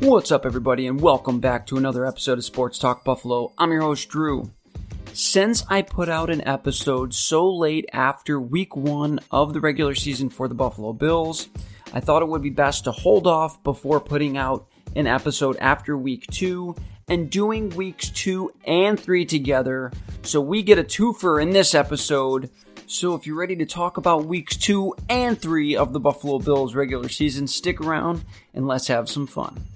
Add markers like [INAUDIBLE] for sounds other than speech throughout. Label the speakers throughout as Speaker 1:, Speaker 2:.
Speaker 1: What's up, everybody, and welcome back to another episode of Sports Talk Buffalo. I'm your host, Drew. Since I put out an episode so late after week one of the regular season for the Buffalo Bills, I thought it would be best to hold off before putting out an episode after week two and doing weeks two and three together so we get a twofer in this episode. So if you're ready to talk about weeks two and three of the Buffalo Bills regular season, stick around and let's have some fun.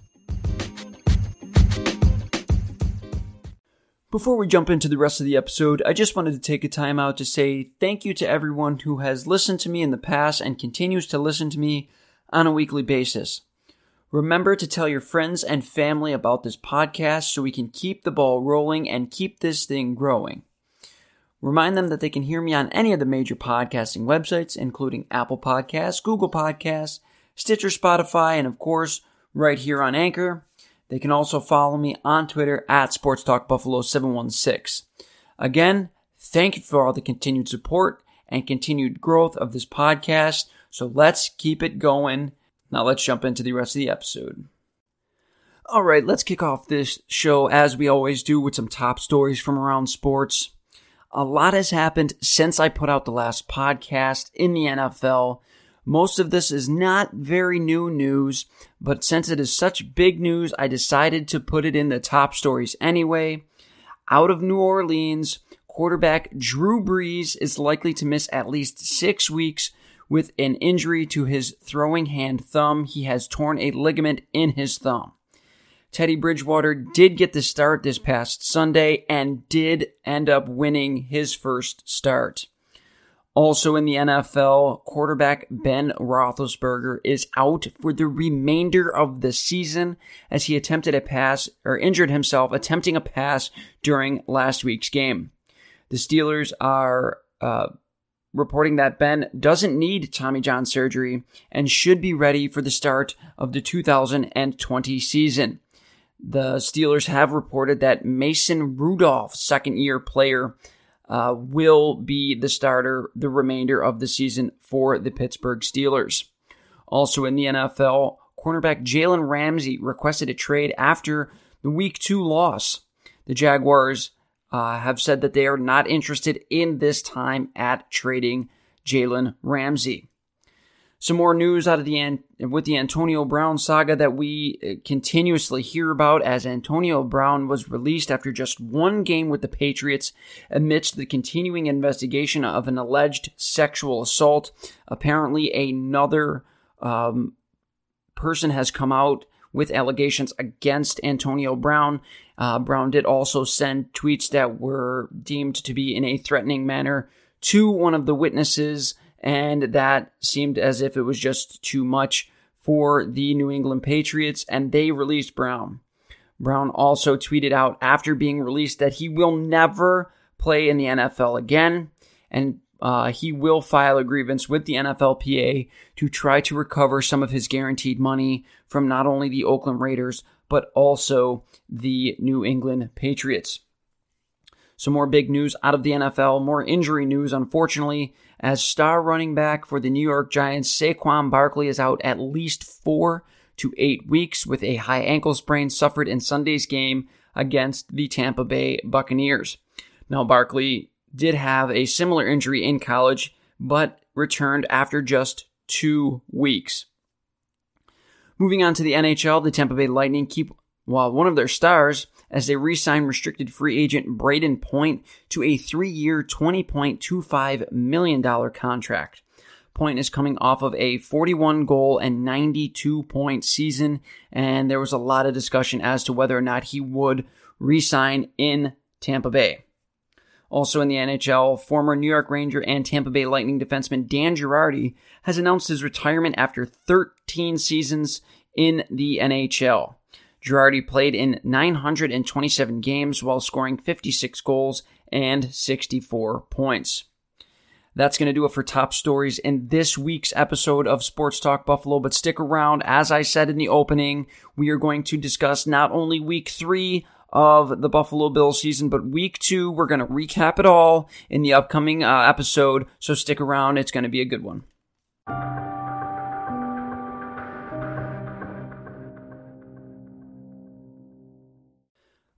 Speaker 1: Before we jump into the rest of the episode, I just wanted to take a time out to say thank you to everyone who has listened to me in the past and continues to listen to me on a weekly basis. Remember to tell your friends and family about this podcast so we can keep the ball rolling and keep this thing growing. Remind them that they can hear me on any of the major podcasting websites, including Apple Podcasts, Google Podcasts, Stitcher, Spotify, and of course, right here on Anchor. They can also follow me on Twitter at SportsTalkBuffalo716. Again, thank you for all the continued support and continued growth of this podcast. So let's keep it going. Now let's jump into the rest of the episode. All right, let's kick off this show as we always do with some top stories from around sports. A lot has happened since I put out the last podcast in the NFL. Most of this is not very new news, but since it is such big news, I decided to put it in the top stories anyway. Out of New Orleans, quarterback Drew Brees is likely to miss at least six weeks with an injury to his throwing hand thumb. He has torn a ligament in his thumb. Teddy Bridgewater did get the start this past Sunday and did end up winning his first start. Also in the NFL, quarterback Ben Roethlisberger is out for the remainder of the season as he attempted a pass or injured himself attempting a pass during last week's game. The Steelers are uh, reporting that Ben doesn't need Tommy John surgery and should be ready for the start of the 2020 season. The Steelers have reported that Mason Rudolph, second year player, uh, will be the starter the remainder of the season for the Pittsburgh Steelers. Also in the NFL, cornerback Jalen Ramsey requested a trade after the Week 2 loss. The Jaguars uh, have said that they are not interested in this time at trading Jalen Ramsey. Some more news out of the with the Antonio Brown saga that we uh, continuously hear about as Antonio Brown was released after just one game with the Patriots amidst the continuing investigation of an alleged sexual assault. Apparently, another um, person has come out with allegations against Antonio Brown. Uh, Brown did also send tweets that were deemed to be in a threatening manner to one of the witnesses and that seemed as if it was just too much for the New England Patriots, and they released Brown. Brown also tweeted out after being released that he will never play in the NFL again, and uh, he will file a grievance with the NFLPA to try to recover some of his guaranteed money from not only the Oakland Raiders, but also the New England Patriots. Some more big news out of the NFL, more injury news, unfortunately, as star running back for the New York Giants, Saquon Barkley is out at least four to eight weeks with a high ankle sprain suffered in Sunday's game against the Tampa Bay Buccaneers. Now, Barkley did have a similar injury in college, but returned after just two weeks. Moving on to the NHL, the Tampa Bay Lightning keep while one of their stars as they re sign restricted free agent Brayden Point to a three year, $20.25 million contract. Point is coming off of a 41 goal and 92 point season, and there was a lot of discussion as to whether or not he would re sign in Tampa Bay. Also in the NHL, former New York Ranger and Tampa Bay Lightning defenseman Dan Girardi has announced his retirement after 13 seasons in the NHL. Girardi played in 927 games while scoring 56 goals and 64 points. That's going to do it for top stories in this week's episode of Sports Talk Buffalo. But stick around. As I said in the opening, we are going to discuss not only week three of the Buffalo Bills season, but week two, we're going to recap it all in the upcoming uh, episode. So stick around. It's going to be a good one.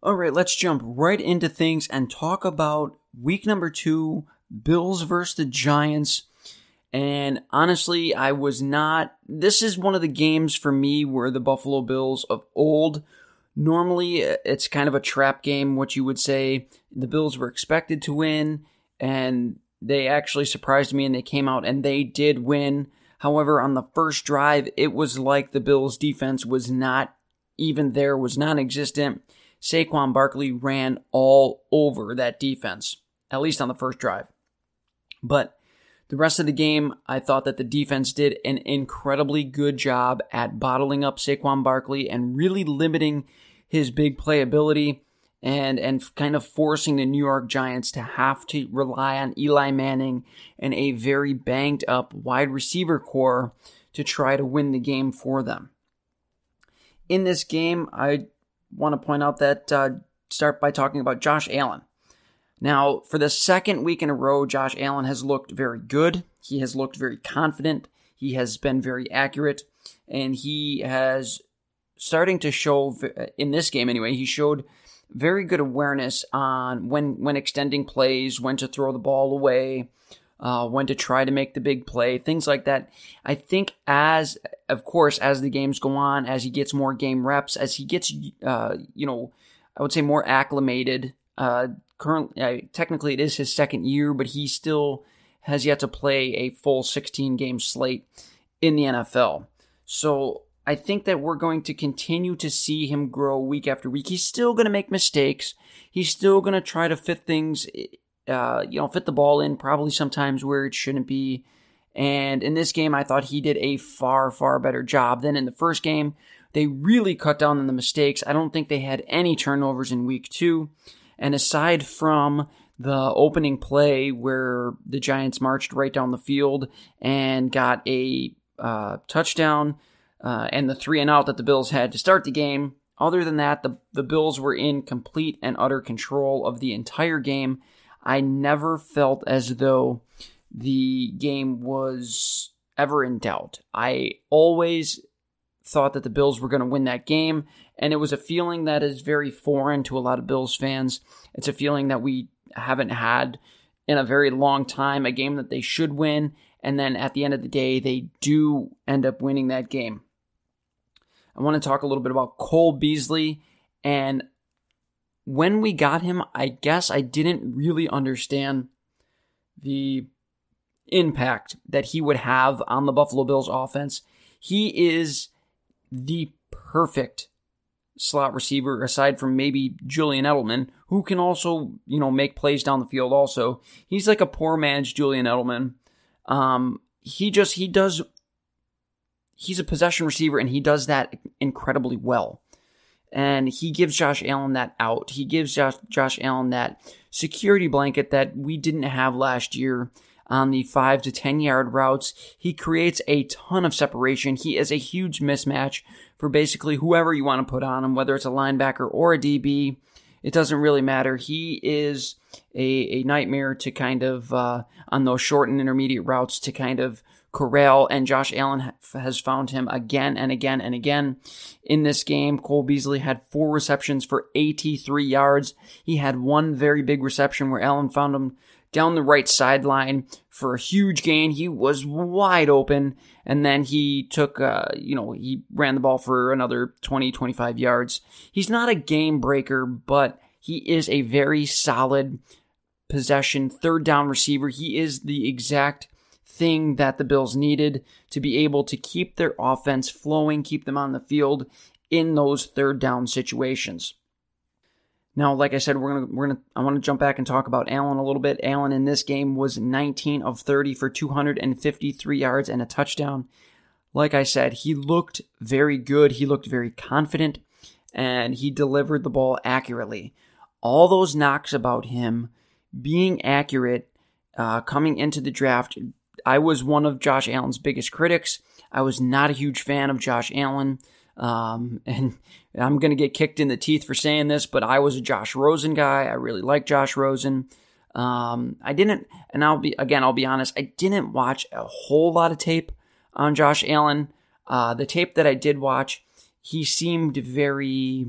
Speaker 1: All right, let's jump right into things and talk about week number two Bills versus the Giants. And honestly, I was not. This is one of the games for me where the Buffalo Bills of old. Normally, it's kind of a trap game, what you would say. The Bills were expected to win, and they actually surprised me and they came out and they did win. However, on the first drive, it was like the Bills' defense was not even there, was non existent. Saquon Barkley ran all over that defense, at least on the first drive. But the rest of the game, I thought that the defense did an incredibly good job at bottling up Saquon Barkley and really limiting his big playability and and kind of forcing the New York Giants to have to rely on Eli Manning and a very banged up wide receiver corps to try to win the game for them. In this game, I want to point out that uh, start by talking about Josh Allen. Now, for the second week in a row, Josh Allen has looked very good. He has looked very confident. He has been very accurate, and he has starting to show in this game anyway. He showed very good awareness on when when extending plays, when to throw the ball away, uh, when to try to make the big play, things like that. I think as, of course, as the games go on, as he gets more game reps, as he gets, uh, you know, I would say more acclimated. Uh, currently, uh, technically, it is his second year, but he still has yet to play a full 16 game slate in the NFL. So I think that we're going to continue to see him grow week after week. He's still going to make mistakes. He's still going to try to fit things uh, you know, fit the ball in probably sometimes where it shouldn't be. And in this game, I thought he did a far, far better job than in the first game. They really cut down on the mistakes. I don't think they had any turnovers in week two. And aside from the opening play where the Giants marched right down the field and got a uh, touchdown uh, and the three and out that the Bills had to start the game, other than that, the, the Bills were in complete and utter control of the entire game. I never felt as though the game was ever in doubt. I always thought that the Bills were going to win that game, and it was a feeling that is very foreign to a lot of Bills fans. It's a feeling that we haven't had in a very long time, a game that they should win, and then at the end of the day, they do end up winning that game. I want to talk a little bit about Cole Beasley and when we got him, I guess I didn't really understand the impact that he would have on the Buffalo Bills offense. He is the perfect slot receiver aside from maybe Julian Edelman, who can also, you know, make plays down the field also. He's like a poor man's Julian Edelman. Um, he just he does he's a possession receiver and he does that incredibly well and he gives Josh Allen that out. He gives Josh, Josh Allen that security blanket that we didn't have last year on the 5 to 10 yard routes. He creates a ton of separation. He is a huge mismatch for basically whoever you want to put on him, whether it's a linebacker or a DB. It doesn't really matter. He is a, a nightmare to kind of, uh, on those short and intermediate routes, to kind of corral, and Josh Allen has found him again and again and again. In this game, Cole Beasley had four receptions for 83 yards. He had one very big reception where Allen found him down the right sideline for a huge gain. He was wide open, and then he took, uh, you know, he ran the ball for another 20, 25 yards. He's not a game breaker, but he is a very solid possession third down receiver. He is the exact thing that the Bills needed to be able to keep their offense flowing, keep them on the field in those third down situations. Now, like I said, we're gonna we're gonna I want to jump back and talk about Allen a little bit. Allen in this game was 19 of 30 for 253 yards and a touchdown. Like I said, he looked very good. He looked very confident, and he delivered the ball accurately. All those knocks about him being accurate uh, coming into the draft I was one of Josh Allen's biggest critics. I was not a huge fan of Josh Allen. Um, [LAUGHS] and I'm going to get kicked in the teeth for saying this, but I was a Josh Rosen guy. I really like Josh Rosen. Um, I didn't, and I'll be, again, I'll be honest, I didn't watch a whole lot of tape on Josh Allen. Uh, the tape that I did watch, he seemed very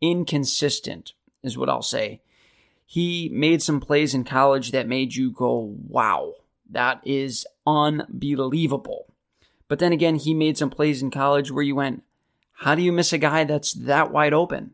Speaker 1: inconsistent. is what I'll say. He made some plays in college that made you go, wow, that is unbelievable. But then again, he made some plays in college where you went, how do you miss a guy that's that wide open?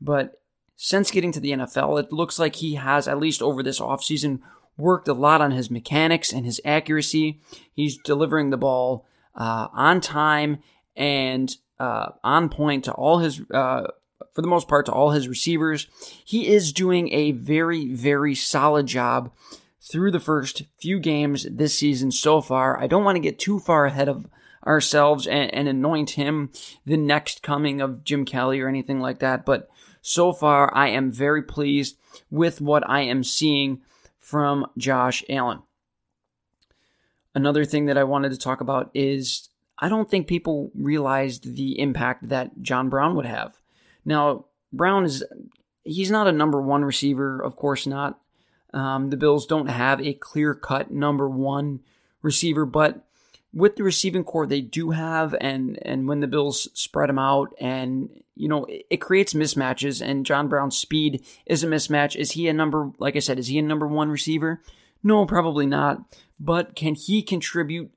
Speaker 1: But since getting to the NFL, it looks like he has, at least over this offseason, worked a lot on his mechanics and his accuracy. He's delivering the ball uh, on time and uh, on point to all his, uh, for the most part, to all his receivers. He is doing a very, very solid job through the first few games this season so far. I don't want to get too far ahead of ourselves and, and anoint him the next coming of Jim Kelly or anything like that, but so far I am very pleased with what I am seeing from Josh Allen. Another thing that I wanted to talk about is I don't think people realized the impact that John Brown would have. Now, Brown is he's not a number one receiver, of course not. Um, the Bills don't have a clear cut number one receiver, but with the receiving corps they do have, and and when the Bills spread them out, and you know it, it, creates mismatches. And John Brown's speed is a mismatch. Is he a number? Like I said, is he a number one receiver? No, probably not. But can he contribute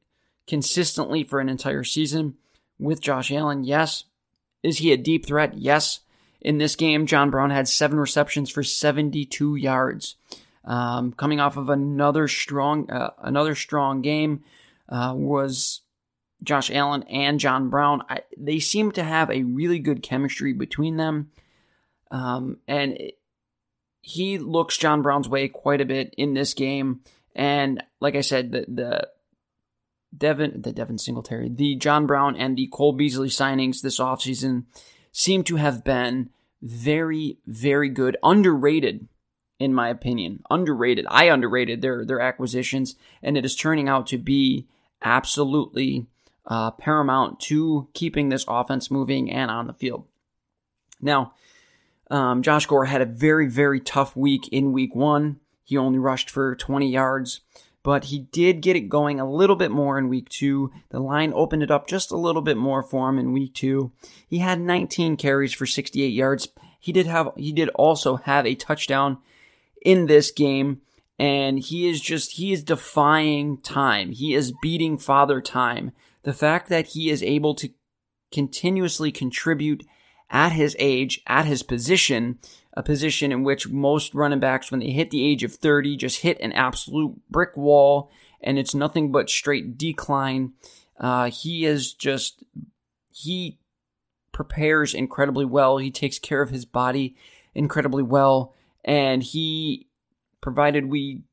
Speaker 1: consistently for an entire season with Josh Allen? Yes. Is he a deep threat? Yes. In this game, John Brown had seven receptions for 72 yards. Um, coming off of another strong, uh, another strong game uh, was Josh Allen and John Brown. I, they seem to have a really good chemistry between them. Um, and it, he looks John Brown's way quite a bit in this game. And like I said, the, the Devin, the Devin Singletary, the John Brown and the Cole Beasley signings this offseason seem to have been very, very good, underrated in my opinion. Underrated. I underrated their their acquisitions, and it is turning out to be absolutely uh, paramount to keeping this offense moving and on the field. Now, um, Josh Gore had a very, very tough week in week one. He only rushed for 20 yards, but he did get it going a little bit more in week two. The line opened it up just a little bit more for him in week two. He had 19 carries for 68 yards. He did have, he did also have a touchdown in this game and he is just he is defying time. He is beating father time. The fact that he is able to continuously contribute at his age, at his position, a position in which most running backs when they hit the age of 30 just hit an absolute brick wall and it's nothing but straight decline. Uh, he is just he prepares incredibly well. He takes care of his body incredibly well and he provided we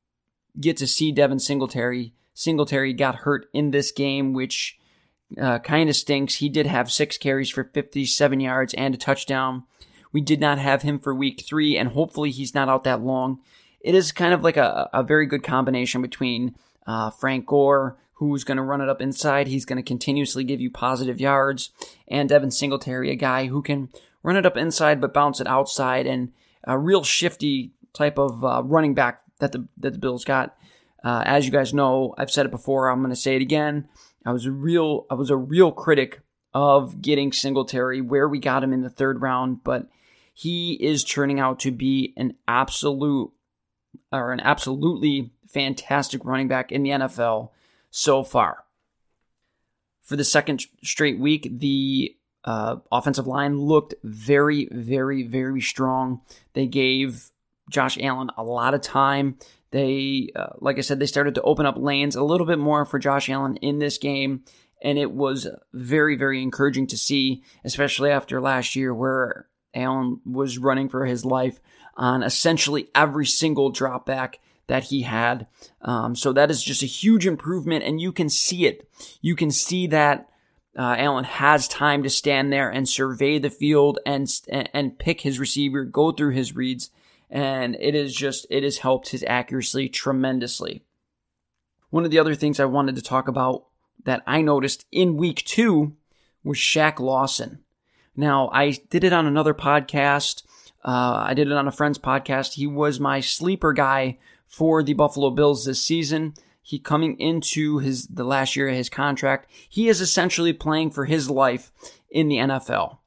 Speaker 1: get to see Devin Singletary. Singletary got hurt in this game, which uh, kind of stinks. He did have six carries for 57 yards and a touchdown. We did not have him for week three, and hopefully he's not out that long. It is kind of like a, a very good combination between uh, Frank Gore, who's going to run it up inside. He's going to continuously give you positive yards, and Devin Singletary, a guy who can run it up inside but bounce it outside, and a real shifty type of uh, running back that the that the Bills got. Uh, as you guys know, I've said it before. I'm going to say it again. I was a real I was a real critic of getting Singletary where we got him in the third round, but he is turning out to be an absolute or an absolutely fantastic running back in the NFL so far. For the second straight week, the uh, offensive line looked very, very, very strong. They gave Josh Allen a lot of time. They, uh, like I said, they started to open up lanes a little bit more for Josh Allen in this game. And it was very, very encouraging to see, especially after last year where Allen was running for his life on essentially every single drop back that he had. Um, so that is just a huge improvement, and you can see it. You can see that uh, Allen has time to stand there and survey the field and and pick his receiver, go through his reads, and it is just it has helped his accuracy tremendously. One of the other things I wanted to talk about that I noticed in week two was Shaq Lawson. Now I did it on another podcast. Uh, I did it on a friend's podcast. He was my sleeper guy for the Buffalo Bills this season. He coming into his the last year of his contract. He is essentially playing for his life in the NFL.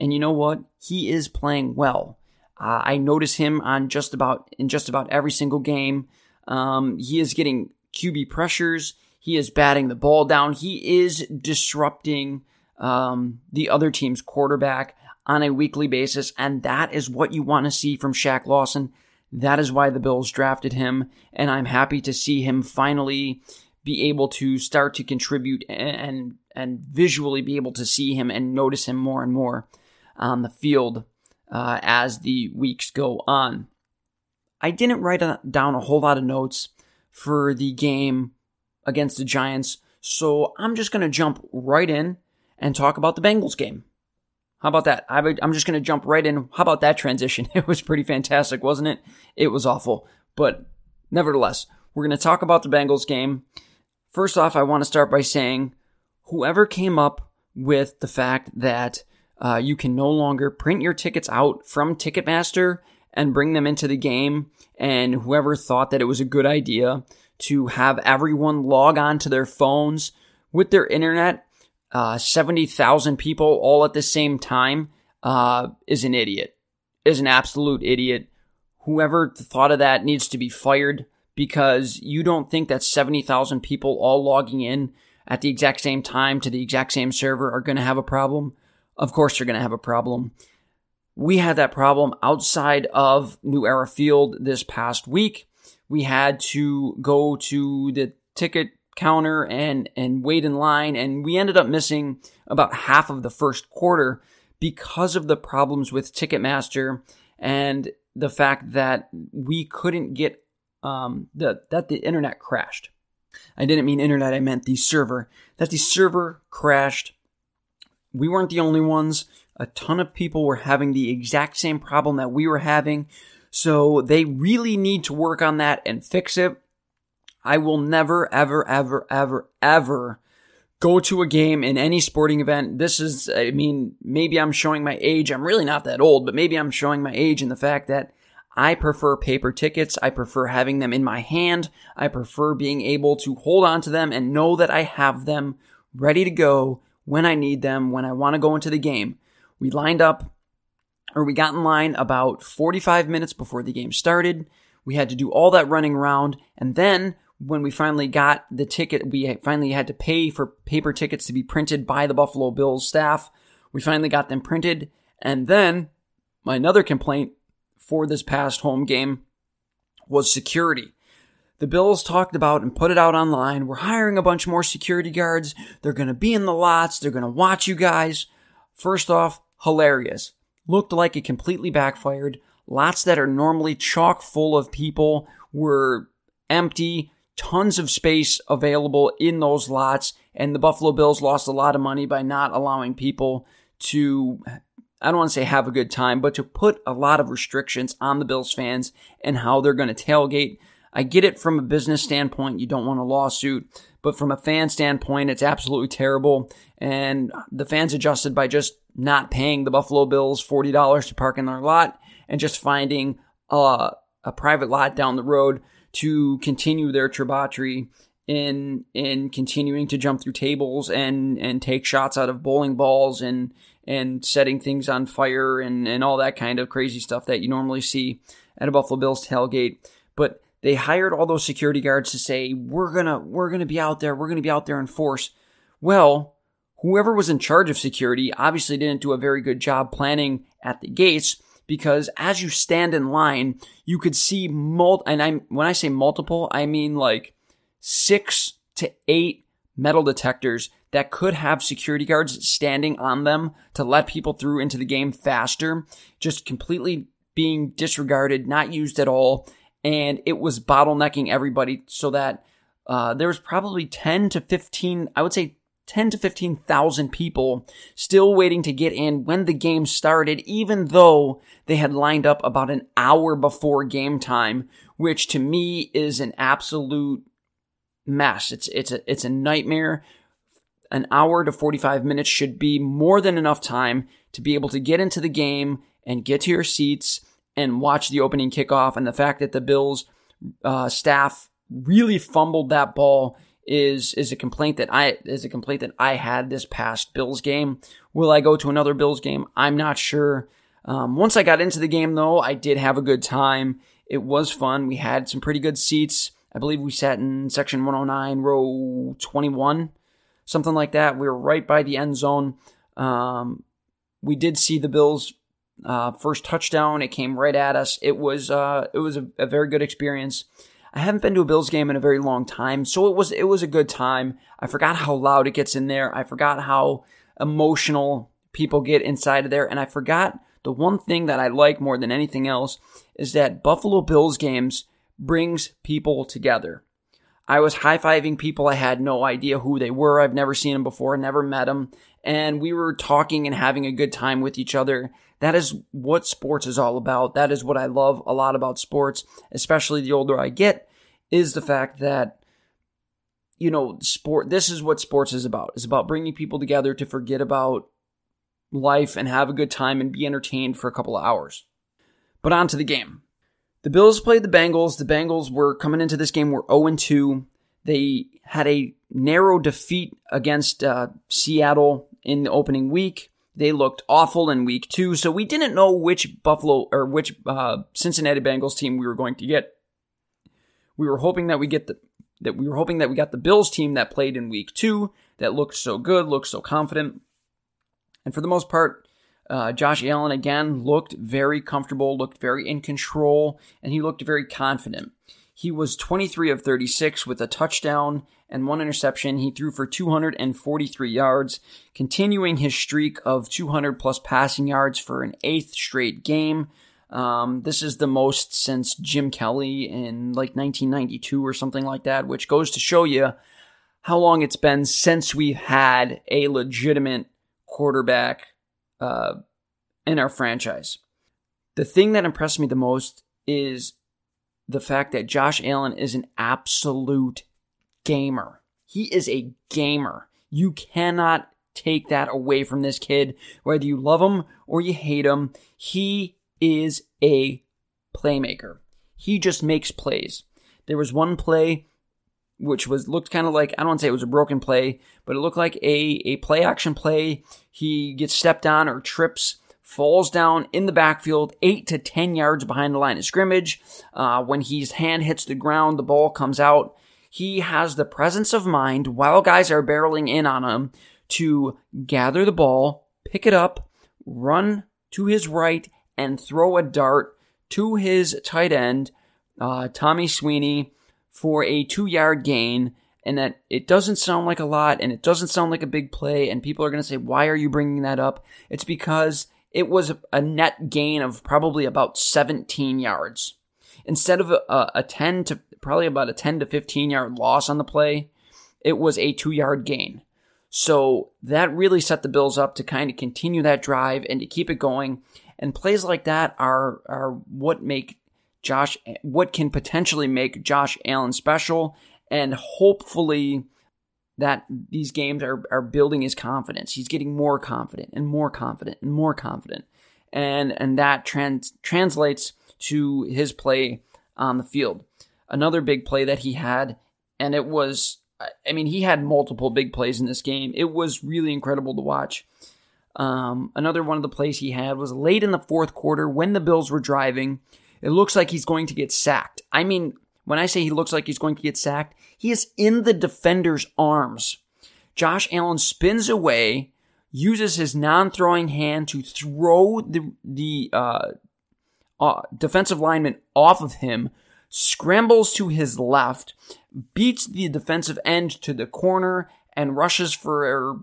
Speaker 1: And you know what? He is playing well. Uh, I notice him on just about in just about every single game. Um, he is getting QB pressures. He is batting the ball down. He is disrupting um, the other team's quarterback on a weekly basis, and that is what you want to see from Shaq Lawson. That is why the Bills drafted him, and I'm happy to see him finally be able to start to contribute and and visually be able to see him and notice him more and more on the field uh, as the weeks go on. I didn't write down a whole lot of notes for the game against the Giants, so I'm just going to jump right in and talk about the Bengals game. How about that? I'm just going to jump right in. How about that transition? [LAUGHS] It was pretty fantastic, wasn't it? It was awful. But nevertheless, we're going to talk about the Bengals game. First off, I want to start by saying whoever came up with the fact that uh, you can no longer print your tickets out from Ticketmaster and bring them into the game, and whoever thought that it was a good idea to have everyone log on to their phones with their internet, uh, 70,000 people all at the same time, uh, is an idiot, is an absolute idiot. Whoever thought of that needs to be fired because you don't think that 70,000 people all logging in at the exact same time to the exact same server are going to have a problem. Of course, they're going to have a problem. We had that problem outside of New Era Field this past week. We had to go to the ticket counter and, and wait in line, and we ended up missing about half of the first quarter because of the problems with Ticketmaster and the fact that we couldn't get um, the, that the internet crashed. I didn't mean internet, I meant the server. That the server crashed. We weren't the only ones. A ton of people were having the exact same problem that we were having. So they really need to work on that and fix it. I will never, ever, ever, ever, ever go to a game in any sporting event. This is, I mean, maybe I'm showing my age. I'm really not that old, but maybe I'm showing my age in the fact that I prefer paper tickets. I prefer having them in my hand. I prefer being able to hold on to them and know that I have them ready to go when I need them, when I want to go into the game. We lined up, or we got in line about 45 minutes before the game started. We had to do all that running around. And then when we finally got the ticket, we finally had to pay for paper tickets to be printed by the Buffalo Bills staff. We finally got them printed. And then my another complaint for this past home game was security. The Bills talked about and put it out online. We're hiring a bunch more security guards. They're going to be in the lots. They're going to watch you guys. First off, hilarious. Looked like it completely backfired. Lots that are normally chock full of people were empty. Tons of space available in those lots. And the Buffalo Bills lost a lot of money by not allowing people to I don't want to say have a good time, but to put a lot of restrictions on the Bills fans and how they're going to tailgate. I get it from a business standpoint, you don't want a lawsuit, but from a fan standpoint, it's absolutely terrible. And the fans adjusted by just not paying the Buffalo Bills $40 to park in their lot and just finding a, a private lot down the road to continue their tributary in in continuing to jump through tables and and take shots out of bowling balls and and setting things on fire and, and all that kind of crazy stuff that you normally see at a Buffalo Bills tailgate. But they hired all those security guards to say, we're gonna, we're gonna be out there, we're gonna be out there in force. Well, whoever was in charge of security obviously didn't do a very good job planning at the gates because as you stand in line, you could see mul, and I'm, when I say multiple, I mean like six to eight metal detectors that could have security guards standing on them to let people through into the game faster, just completely being disregarded, not used at all. And it was bottlenecking everybody so that uh, there was probably 10 to 15, I would say 10 to 15,000 people still waiting to get in when the game started, even though they had lined up about an hour before game time, which to me is an absolute mess. It's, it's a, it's a nightmare an hour to 45 minutes should be more than enough time to be able to get into the game and get to your seats and watch the opening kickoff. And the fact that the Bills uh, staff really fumbled that ball is is a complaint that I is a complaint that I had this past Bills game. Will I go to another Bills game? I'm not sure. Um, once I got into the game, though, I did have a good time. It was fun. We had some pretty good seats. I believe we sat in section 109, row 21, something like that. We were right by the end zone. Um, we did see the Bills' uh, first touchdown. It came right at us. It was uh, it was a, a very good experience. I haven't been to a Bills game in a very long time, so it was it was a good time. I forgot how loud it gets in there. I forgot how emotional people get inside of there, and I forgot the one thing that I like more than anything else is that Buffalo Bills games brings people together. I was high fiving people. I had no idea who they were. I've never seen them before, never met them. And we were talking and having a good time with each other. That is what sports is all about. That is what I love a lot about sports, especially the older I get, is the fact that, you know, sport, this is what sports is about. It's about bringing people together to forget about life and have a good time and be entertained for a couple of hours. But on to the game. The Bills played the Bengals. The Bengals were coming into this game were 0 2. They had a narrow defeat against uh, Seattle in the opening week. They looked awful in week two, so we didn't know which Buffalo or which uh, Cincinnati Bengals team we were going to get. We were hoping that we get the that we were hoping that we got the Bills team that played in week two that looked so good, looked so confident. And for the most part, uh, Josh Allen again looked very comfortable, looked very in control, and he looked very confident. He was 23 of 36 with a touchdown and one interception. He threw for 243 yards, continuing his streak of 200 plus passing yards for an eighth straight game. Um, this is the most since Jim Kelly in like 1992 or something like that, which goes to show you how long it's been since we've had a legitimate quarterback uh, in our franchise. The thing that impressed me the most is the fact that Josh Allen is an absolute gamer. He is a gamer. You cannot take that away from this kid, whether you love him or you hate him. He is a playmaker. He just makes plays. There was one play which was looked kind of like I don't want to say it was a broken play, but it looked like a a play action play. He gets stepped on or trips, falls down in the backfield, eight to ten yards behind the line of scrimmage. Uh, when his hand hits the ground, the ball comes out. He has the presence of mind while guys are barreling in on him to gather the ball, pick it up, run to his right, and throw a dart to his tight end, uh, Tommy Sweeney for a two yard gain and that it doesn't sound like a lot and it doesn't sound like a big play and people are going to say why are you bringing that up it's because it was a net gain of probably about 17 yards. Instead of a, a 10 to probably about a 10 to 15 yard loss on the play it was a two yard gain. So that really set the bills up to kind of continue that drive and to keep it going. And plays like that are are what make Josh, what can potentially make Josh Allen special, and hopefully that these games are, are building his confidence. He's getting more confident and more confident and more confident. And, and that trans, translates to his play on the field. Another big play that he had, and it was, I mean, he had multiple big plays in this game. It was really incredible to watch. Um, another one of the plays he had was late in the fourth quarter when the Bills were driving. It looks like he's going to get sacked. I mean, when I say he looks like he's going to get sacked, he is in the defender's arms. Josh Allen spins away, uses his non-throwing hand to throw the the uh, uh, defensive lineman off of him, scrambles to his left, beats the defensive end to the corner, and rushes for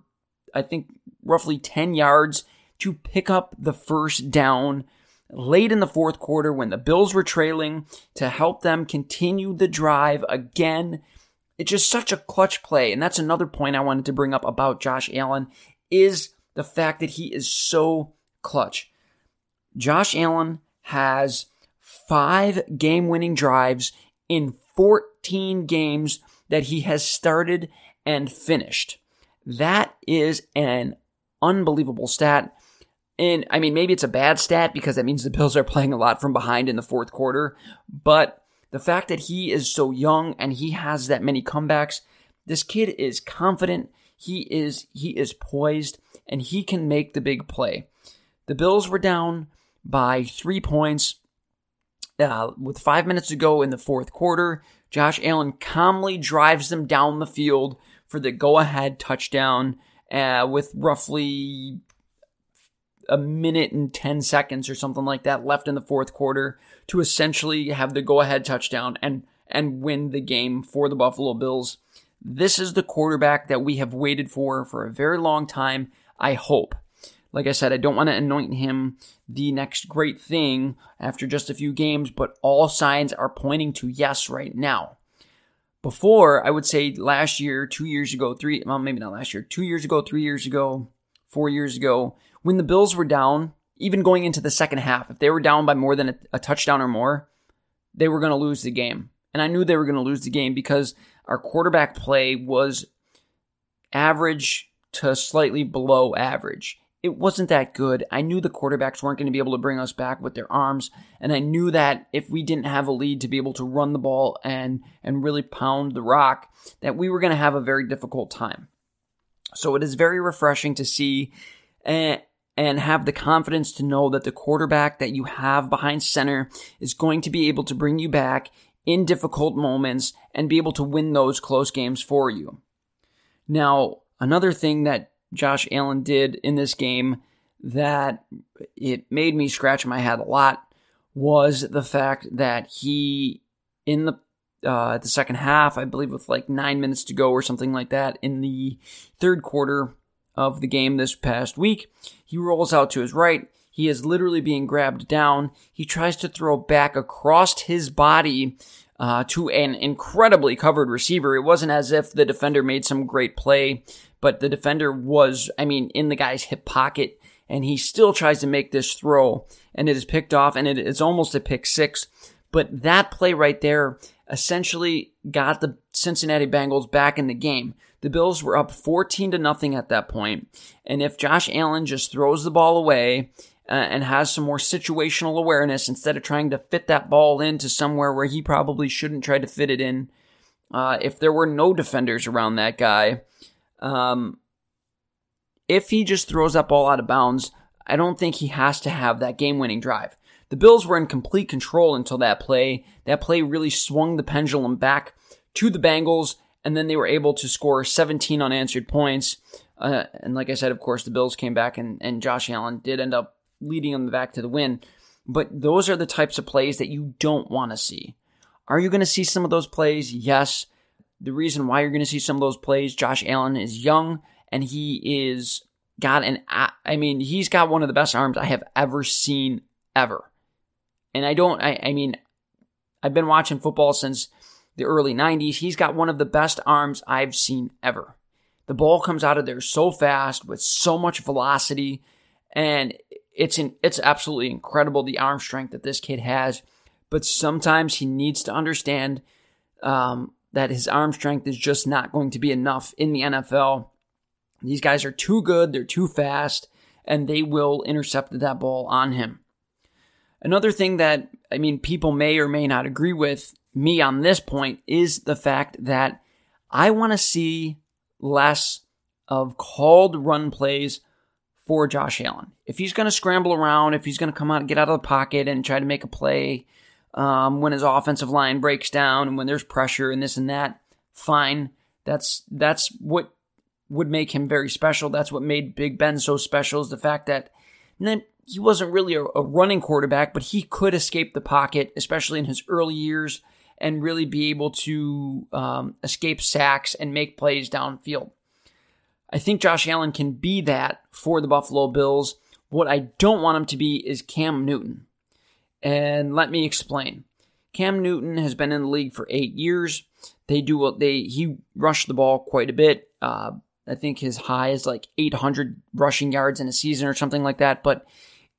Speaker 1: I think roughly ten yards to pick up the first down late in the fourth quarter when the Bills were trailing to help them continue the drive again. It's just such a clutch play. And that's another point I wanted to bring up about Josh Allen is the fact that he is so clutch. Josh Allen has five game winning drives in 14 games that he has started and finished. That is an unbelievable stat. And I mean, maybe it's a bad stat because that means the Bills are playing a lot from behind in the fourth quarter. But the fact that he is so young and he has that many comebacks, this kid is confident. He is he is poised and he can make the big play. The Bills were down by three points. Uh, with five minutes to go in the fourth quarter, Josh Allen calmly drives them down the field for the go ahead touchdown uh, with roughly a minute and 10 seconds or something like that left in the fourth quarter to essentially have the go ahead touchdown and, and win the game for the Buffalo Bills. This is the quarterback that we have waited for for a very long time, I hope. Like I said, I don't want to anoint him the next great thing after just a few games, but all signs are pointing to yes right now. Before, I would say last year, two years ago, three, well, maybe not last year, two years ago, three years ago, four years ago, when the Bills were down, even going into the second half, if they were down by more than a, a touchdown or more, they were going to lose the game. And I knew they were going to lose the game because our quarterback play was average to slightly below average. It wasn't that good. I knew the quarterbacks weren't going to be able to bring us back with their arms, and I knew that if we didn't have a lead to be able to run the ball and and really pound the rock, that we were going to have a very difficult time. So it is very refreshing to see and eh, and have the confidence to know that the quarterback that you have behind center is going to be able to bring you back in difficult moments and be able to win those close games for you. Now, another thing that Josh Allen did in this game that it made me scratch my head a lot was the fact that he in the uh, the second half, I believe with like nine minutes to go or something like that in the third quarter of the game this past week, he rolls out to his right. He is literally being grabbed down. He tries to throw back across his body uh, to an incredibly covered receiver. It wasn't as if the defender made some great play, but the defender was, I mean, in the guy's hip pocket, and he still tries to make this throw, and it is picked off, and it is almost a pick six. But that play right there essentially got the Cincinnati Bengals back in the game. The Bills were up 14 to nothing at that point, and if Josh Allen just throws the ball away uh, and has some more situational awareness instead of trying to fit that ball into somewhere where he probably shouldn't try to fit it in. Uh, if there were no defenders around that guy, um, if he just throws that ball out of bounds, I don't think he has to have that game winning drive. The Bills were in complete control until that play. That play really swung the pendulum back to the Bengals, and then they were able to score 17 unanswered points. Uh, and like I said, of course, the Bills came back, and, and Josh Allen did end up leading them back to the win. But those are the types of plays that you don't want to see. Are you going to see some of those plays? Yes. The reason why you're going to see some of those plays, Josh Allen is young and he is got an, I mean, he's got one of the best arms I have ever seen ever. And I don't, I, I mean, I've been watching football since the early 90s. He's got one of the best arms I've seen ever. The ball comes out of there so fast with so much velocity and it's in, it's absolutely incredible the arm strength that this kid has. But sometimes he needs to understand um, that his arm strength is just not going to be enough in the NFL. These guys are too good, they're too fast, and they will intercept that ball on him. Another thing that, I mean, people may or may not agree with me on this point is the fact that I want to see less of called run plays for Josh Allen. If he's going to scramble around, if he's going to come out, and get out of the pocket and try to make a play um, when his offensive line breaks down and when there's pressure and this and that, fine. That's that's what would make him very special. That's what made Big Ben so special is the fact that he wasn't really a, a running quarterback, but he could escape the pocket, especially in his early years, and really be able to um, escape sacks and make plays downfield. I think Josh Allen can be that for the Buffalo Bills. What I don't want him to be is Cam Newton. And let me explain. Cam Newton has been in the league for eight years. They do what they he rushed the ball quite a bit. Uh, I think his high is like 800 rushing yards in a season or something like that. But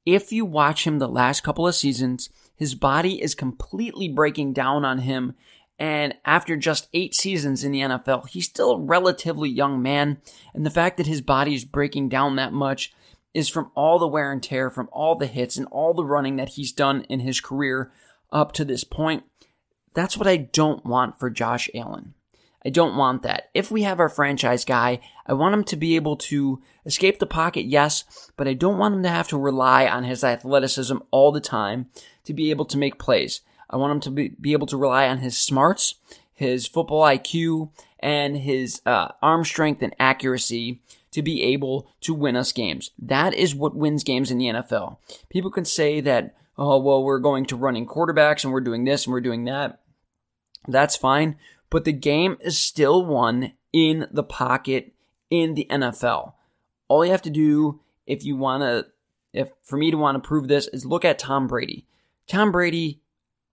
Speaker 1: if you watch him the last couple of seasons, his body is completely breaking down on him and after just eight seasons in the NFL, he's still a relatively young man. And the fact that his body is breaking down that much is from all the wear and tear, from all the hits and all the running that he's done in his career up to this point. That's what I don't want for Josh Allen. I don't want that. If we have our franchise guy, I want him to be able to escape the pocket, yes, but I don't want him to have to rely on his athleticism all the time to be able to make plays. I want him to be, be able to rely on his smarts, his football IQ, and his uh, arm strength and accuracy to be able to win us games. That is what wins games in the NFL. People can say that, oh, well, we're going to running quarterbacks and we're doing this and we're doing that. That's fine but the game is still won in the pocket in the NFL. All you have to do if you want to, if for me to want to prove this, is look at Tom Brady. Tom Brady,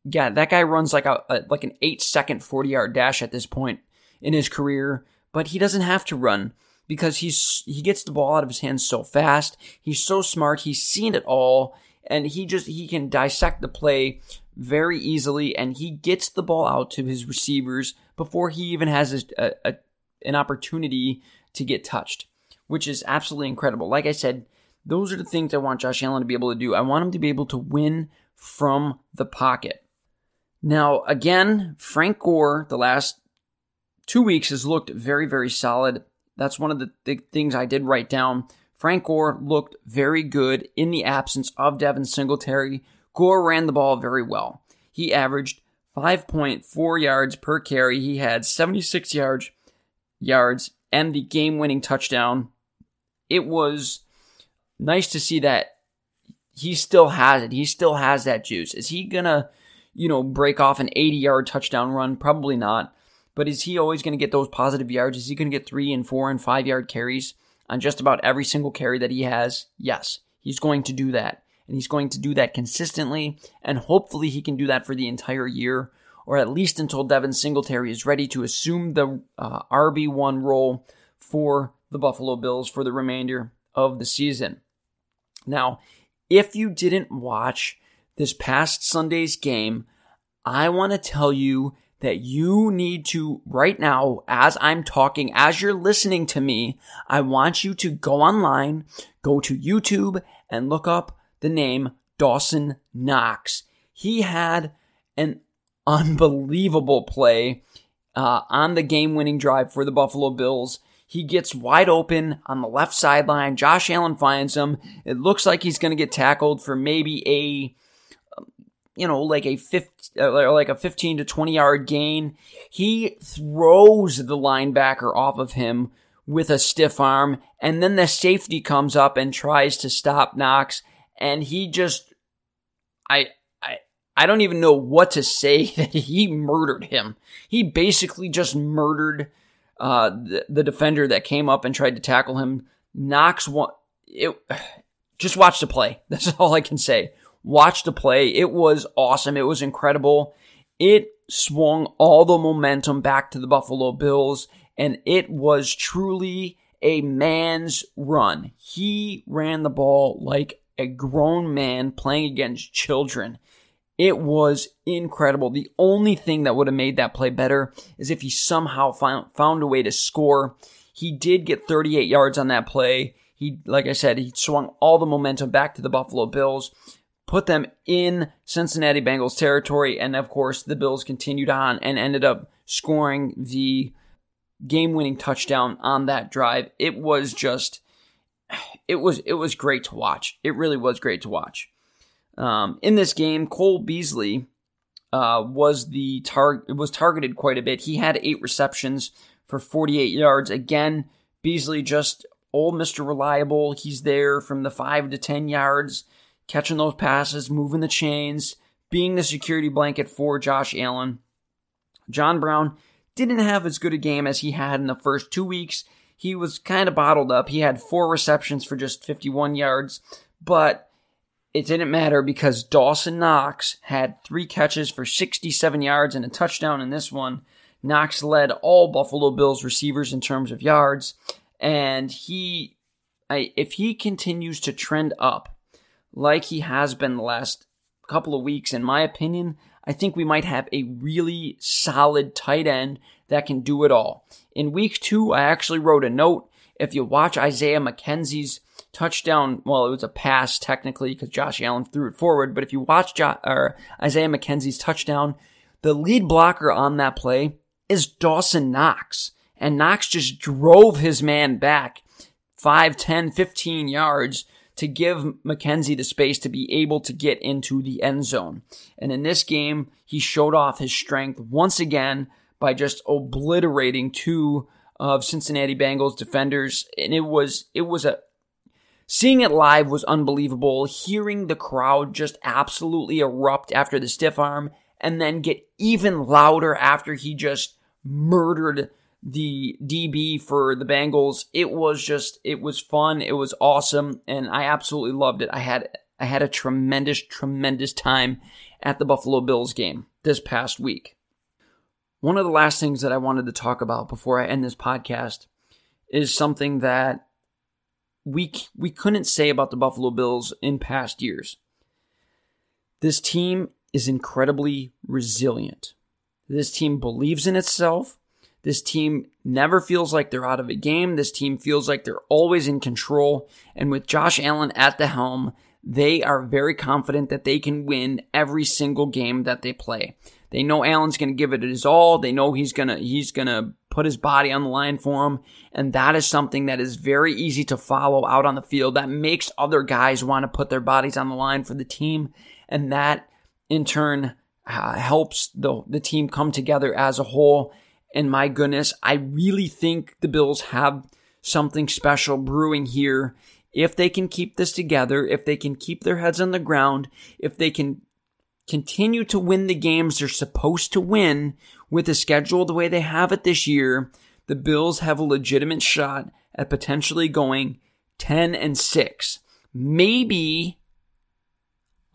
Speaker 1: yeah, that guy runs like a, a like an eight second forty yard dash at this point in his career, but he doesn't have to run because he's he gets the ball out of his hands so fast. He's so smart. He's seen it all, and he just he can dissect the play very easily, and he gets the ball out to his receivers before he even has a, a, an opportunity to get touched, which is absolutely incredible. Like I said, those are the things I want Josh Allen to be able to do. I want him to be able to win from the pocket. Now, again, Frank Gore, the last two weeks has looked very, very solid. That's one of the th- things I did write down. Frank Gore looked very good in the absence of Devin Singletary. Gore ran the ball very well. He averaged 5.4 yards per carry. He had 76 yards, yards and the game-winning touchdown. It was nice to see that he still has it. He still has that juice. Is he gonna, you know, break off an 80-yard touchdown run? Probably not. But is he always going to get those positive yards? Is he going to get three and four and five yard carries on just about every single carry that he has? Yes, he's going to do that and he's going to do that consistently, and hopefully he can do that for the entire year, or at least until Devin Singletary is ready to assume the uh, RB1 role for the Buffalo Bills for the remainder of the season. Now, if you didn't watch this past Sunday's game, I want to tell you that you need to, right now, as I'm talking, as you're listening to me, I want you to go online, go to YouTube, and look up the name Dawson Knox. He had an unbelievable play uh, on the game winning drive for the Buffalo Bills. He gets wide open on the left sideline. Josh Allen finds him. It looks like he's going to get tackled for maybe a you know, like a 50, uh, like a 15 to 20 yard gain. He throws the linebacker off of him with a stiff arm, and then the safety comes up and tries to stop Knox, and he just I I I don't even know what to say that [LAUGHS] he murdered him. He basically just murdered uh, the, the defender that came up and tried to tackle him. Knox one it [SIGHS] just watch the play. [LAUGHS] That's all I can say. Watch the play. It was awesome. It was incredible. It swung all the momentum back to the Buffalo Bills and it was truly a man's run. He ran the ball like a grown man playing against children. It was incredible. The only thing that would have made that play better is if he somehow found, found a way to score. He did get 38 yards on that play. He, like I said, he swung all the momentum back to the Buffalo Bills, put them in Cincinnati Bengals territory, and of course, the Bills continued on and ended up scoring the game winning touchdown on that drive. It was just [SIGHS] it was it was great to watch. It really was great to watch. Um, in this game, Cole Beasley uh, was the target was targeted quite a bit. He had eight receptions for 48 yards. Again, Beasley just old Mr. Reliable. He's there from the five to 10 yards, catching those passes, moving the chains, being the security blanket for Josh Allen. John Brown didn't have as good a game as he had in the first two weeks he was kind of bottled up. He had four receptions for just 51 yards, but it didn't matter because Dawson Knox had three catches for 67 yards and a touchdown in this one. Knox led all Buffalo Bills receivers in terms of yards, and he, I, if he continues to trend up like he has been the last couple of weeks, in my opinion, I think we might have a really solid tight end that can do it all. In week two, I actually wrote a note. If you watch Isaiah McKenzie's touchdown, well, it was a pass technically because Josh Allen threw it forward, but if you watch jo- Isaiah McKenzie's touchdown, the lead blocker on that play is Dawson Knox. And Knox just drove his man back 5, 10, 15 yards to give McKenzie the space to be able to get into the end zone. And in this game, he showed off his strength once again by just obliterating two of Cincinnati Bengals defenders. And it was, it was a, seeing it live was unbelievable. Hearing the crowd just absolutely erupt after the stiff arm and then get even louder after he just murdered the DB for the Bengals. It was just, it was fun. It was awesome. And I absolutely loved it. I had, I had a tremendous, tremendous time at the Buffalo Bills game this past week. One of the last things that I wanted to talk about before I end this podcast is something that we, we couldn't say about the Buffalo Bills in past years. This team is incredibly resilient. This team believes in itself. This team never feels like they're out of a game. This team feels like they're always in control. And with Josh Allen at the helm, they are very confident that they can win every single game that they play. They know Allen's going to give it his all. They know he's going to he's going to put his body on the line for him, and that is something that is very easy to follow out on the field. That makes other guys want to put their bodies on the line for the team, and that in turn uh, helps the the team come together as a whole and my goodness, I really think the Bills have something special brewing here. If they can keep this together, if they can keep their heads on the ground, if they can continue to win the games they're supposed to win with the schedule the way they have it this year, the Bills have a legitimate shot at potentially going 10 and 6. Maybe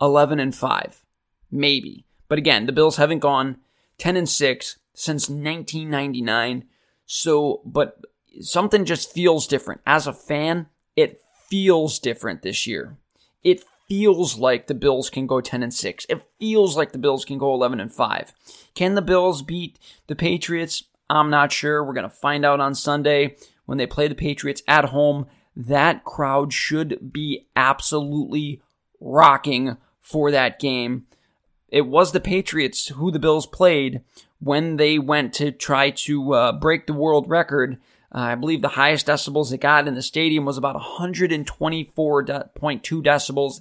Speaker 1: 11 and 5. Maybe. But again, the Bills haven't gone 10 and 6 since 1999. So, but something just feels different. As a fan, it feels different this year. It feels like the Bills can go 10 and 6. It feels like the Bills can go 11 and 5. Can the Bills beat the Patriots? I'm not sure. We're going to find out on Sunday when they play the Patriots at home. That crowd should be absolutely rocking for that game. It was the Patriots who the Bills played when they went to try to uh, break the world record. Uh, I believe the highest decibels it got in the stadium was about 124.2 decibels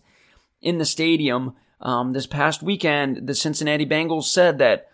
Speaker 1: in the stadium. Um, this past weekend, the Cincinnati Bengals said that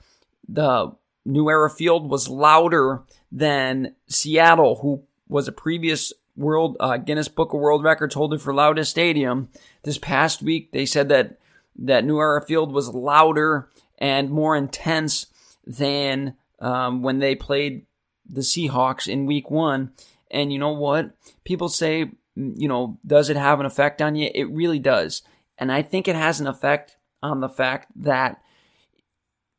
Speaker 1: the New Era Field was louder than Seattle, who was a previous World uh, Guinness Book of World Records holder for loudest stadium. This past week, they said that that New Era Field was louder and more intense than um, when they played the Seahawks in week one. And you know what? People say, you know, does it have an effect on you? It really does. And I think it has an effect on the fact that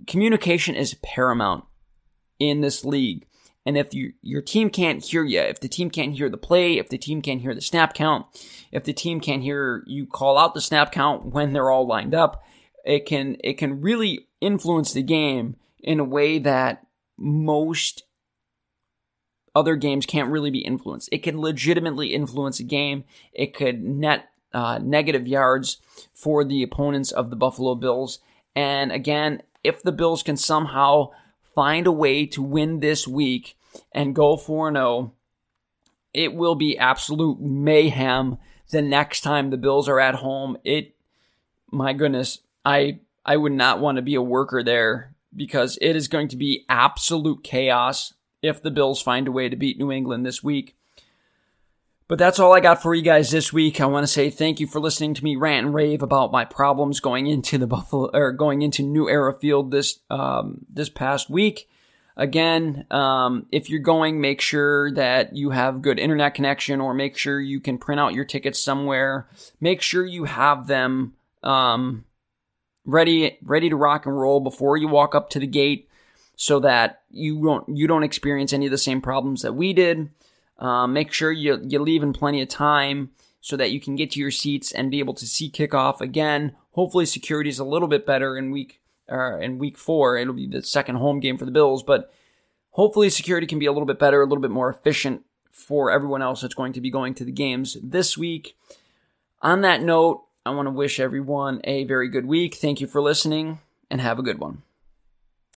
Speaker 1: communication is paramount in this league. And if you, your team can't hear you, if the team can't hear the play, if the team can't hear the snap count, if the team can't hear you call out the snap count when they're all lined up, it can it can really influence the game in a way that most other games can't really be influenced. It can legitimately influence a game. It could net uh, negative yards for the opponents of the Buffalo Bills. And again, if the Bills can somehow find a way to win this week and go 4 0, it will be absolute mayhem the next time the Bills are at home. It, my goodness, I I would not want to be a worker there because it is going to be absolute chaos if the Bills find a way to beat New England this week. But that's all I got for you guys this week. I want to say thank you for listening to me rant and rave about my problems going into the Buffalo or going into New Era Field this um, this past week. Again, um, if you're going, make sure that you have good internet connection, or make sure you can print out your tickets somewhere. Make sure you have them um, ready ready to rock and roll before you walk up to the gate so that you don't you don't experience any of the same problems that we did. Um, make sure you you leave in plenty of time so that you can get to your seats and be able to see kickoff again. Hopefully, security is a little bit better in week uh, in week four. It'll be the second home game for the Bills, but hopefully, security can be a little bit better, a little bit more efficient for everyone else that's going to be going to the games this week. On that note, I want to wish everyone a very good week. Thank you for listening and have a good one.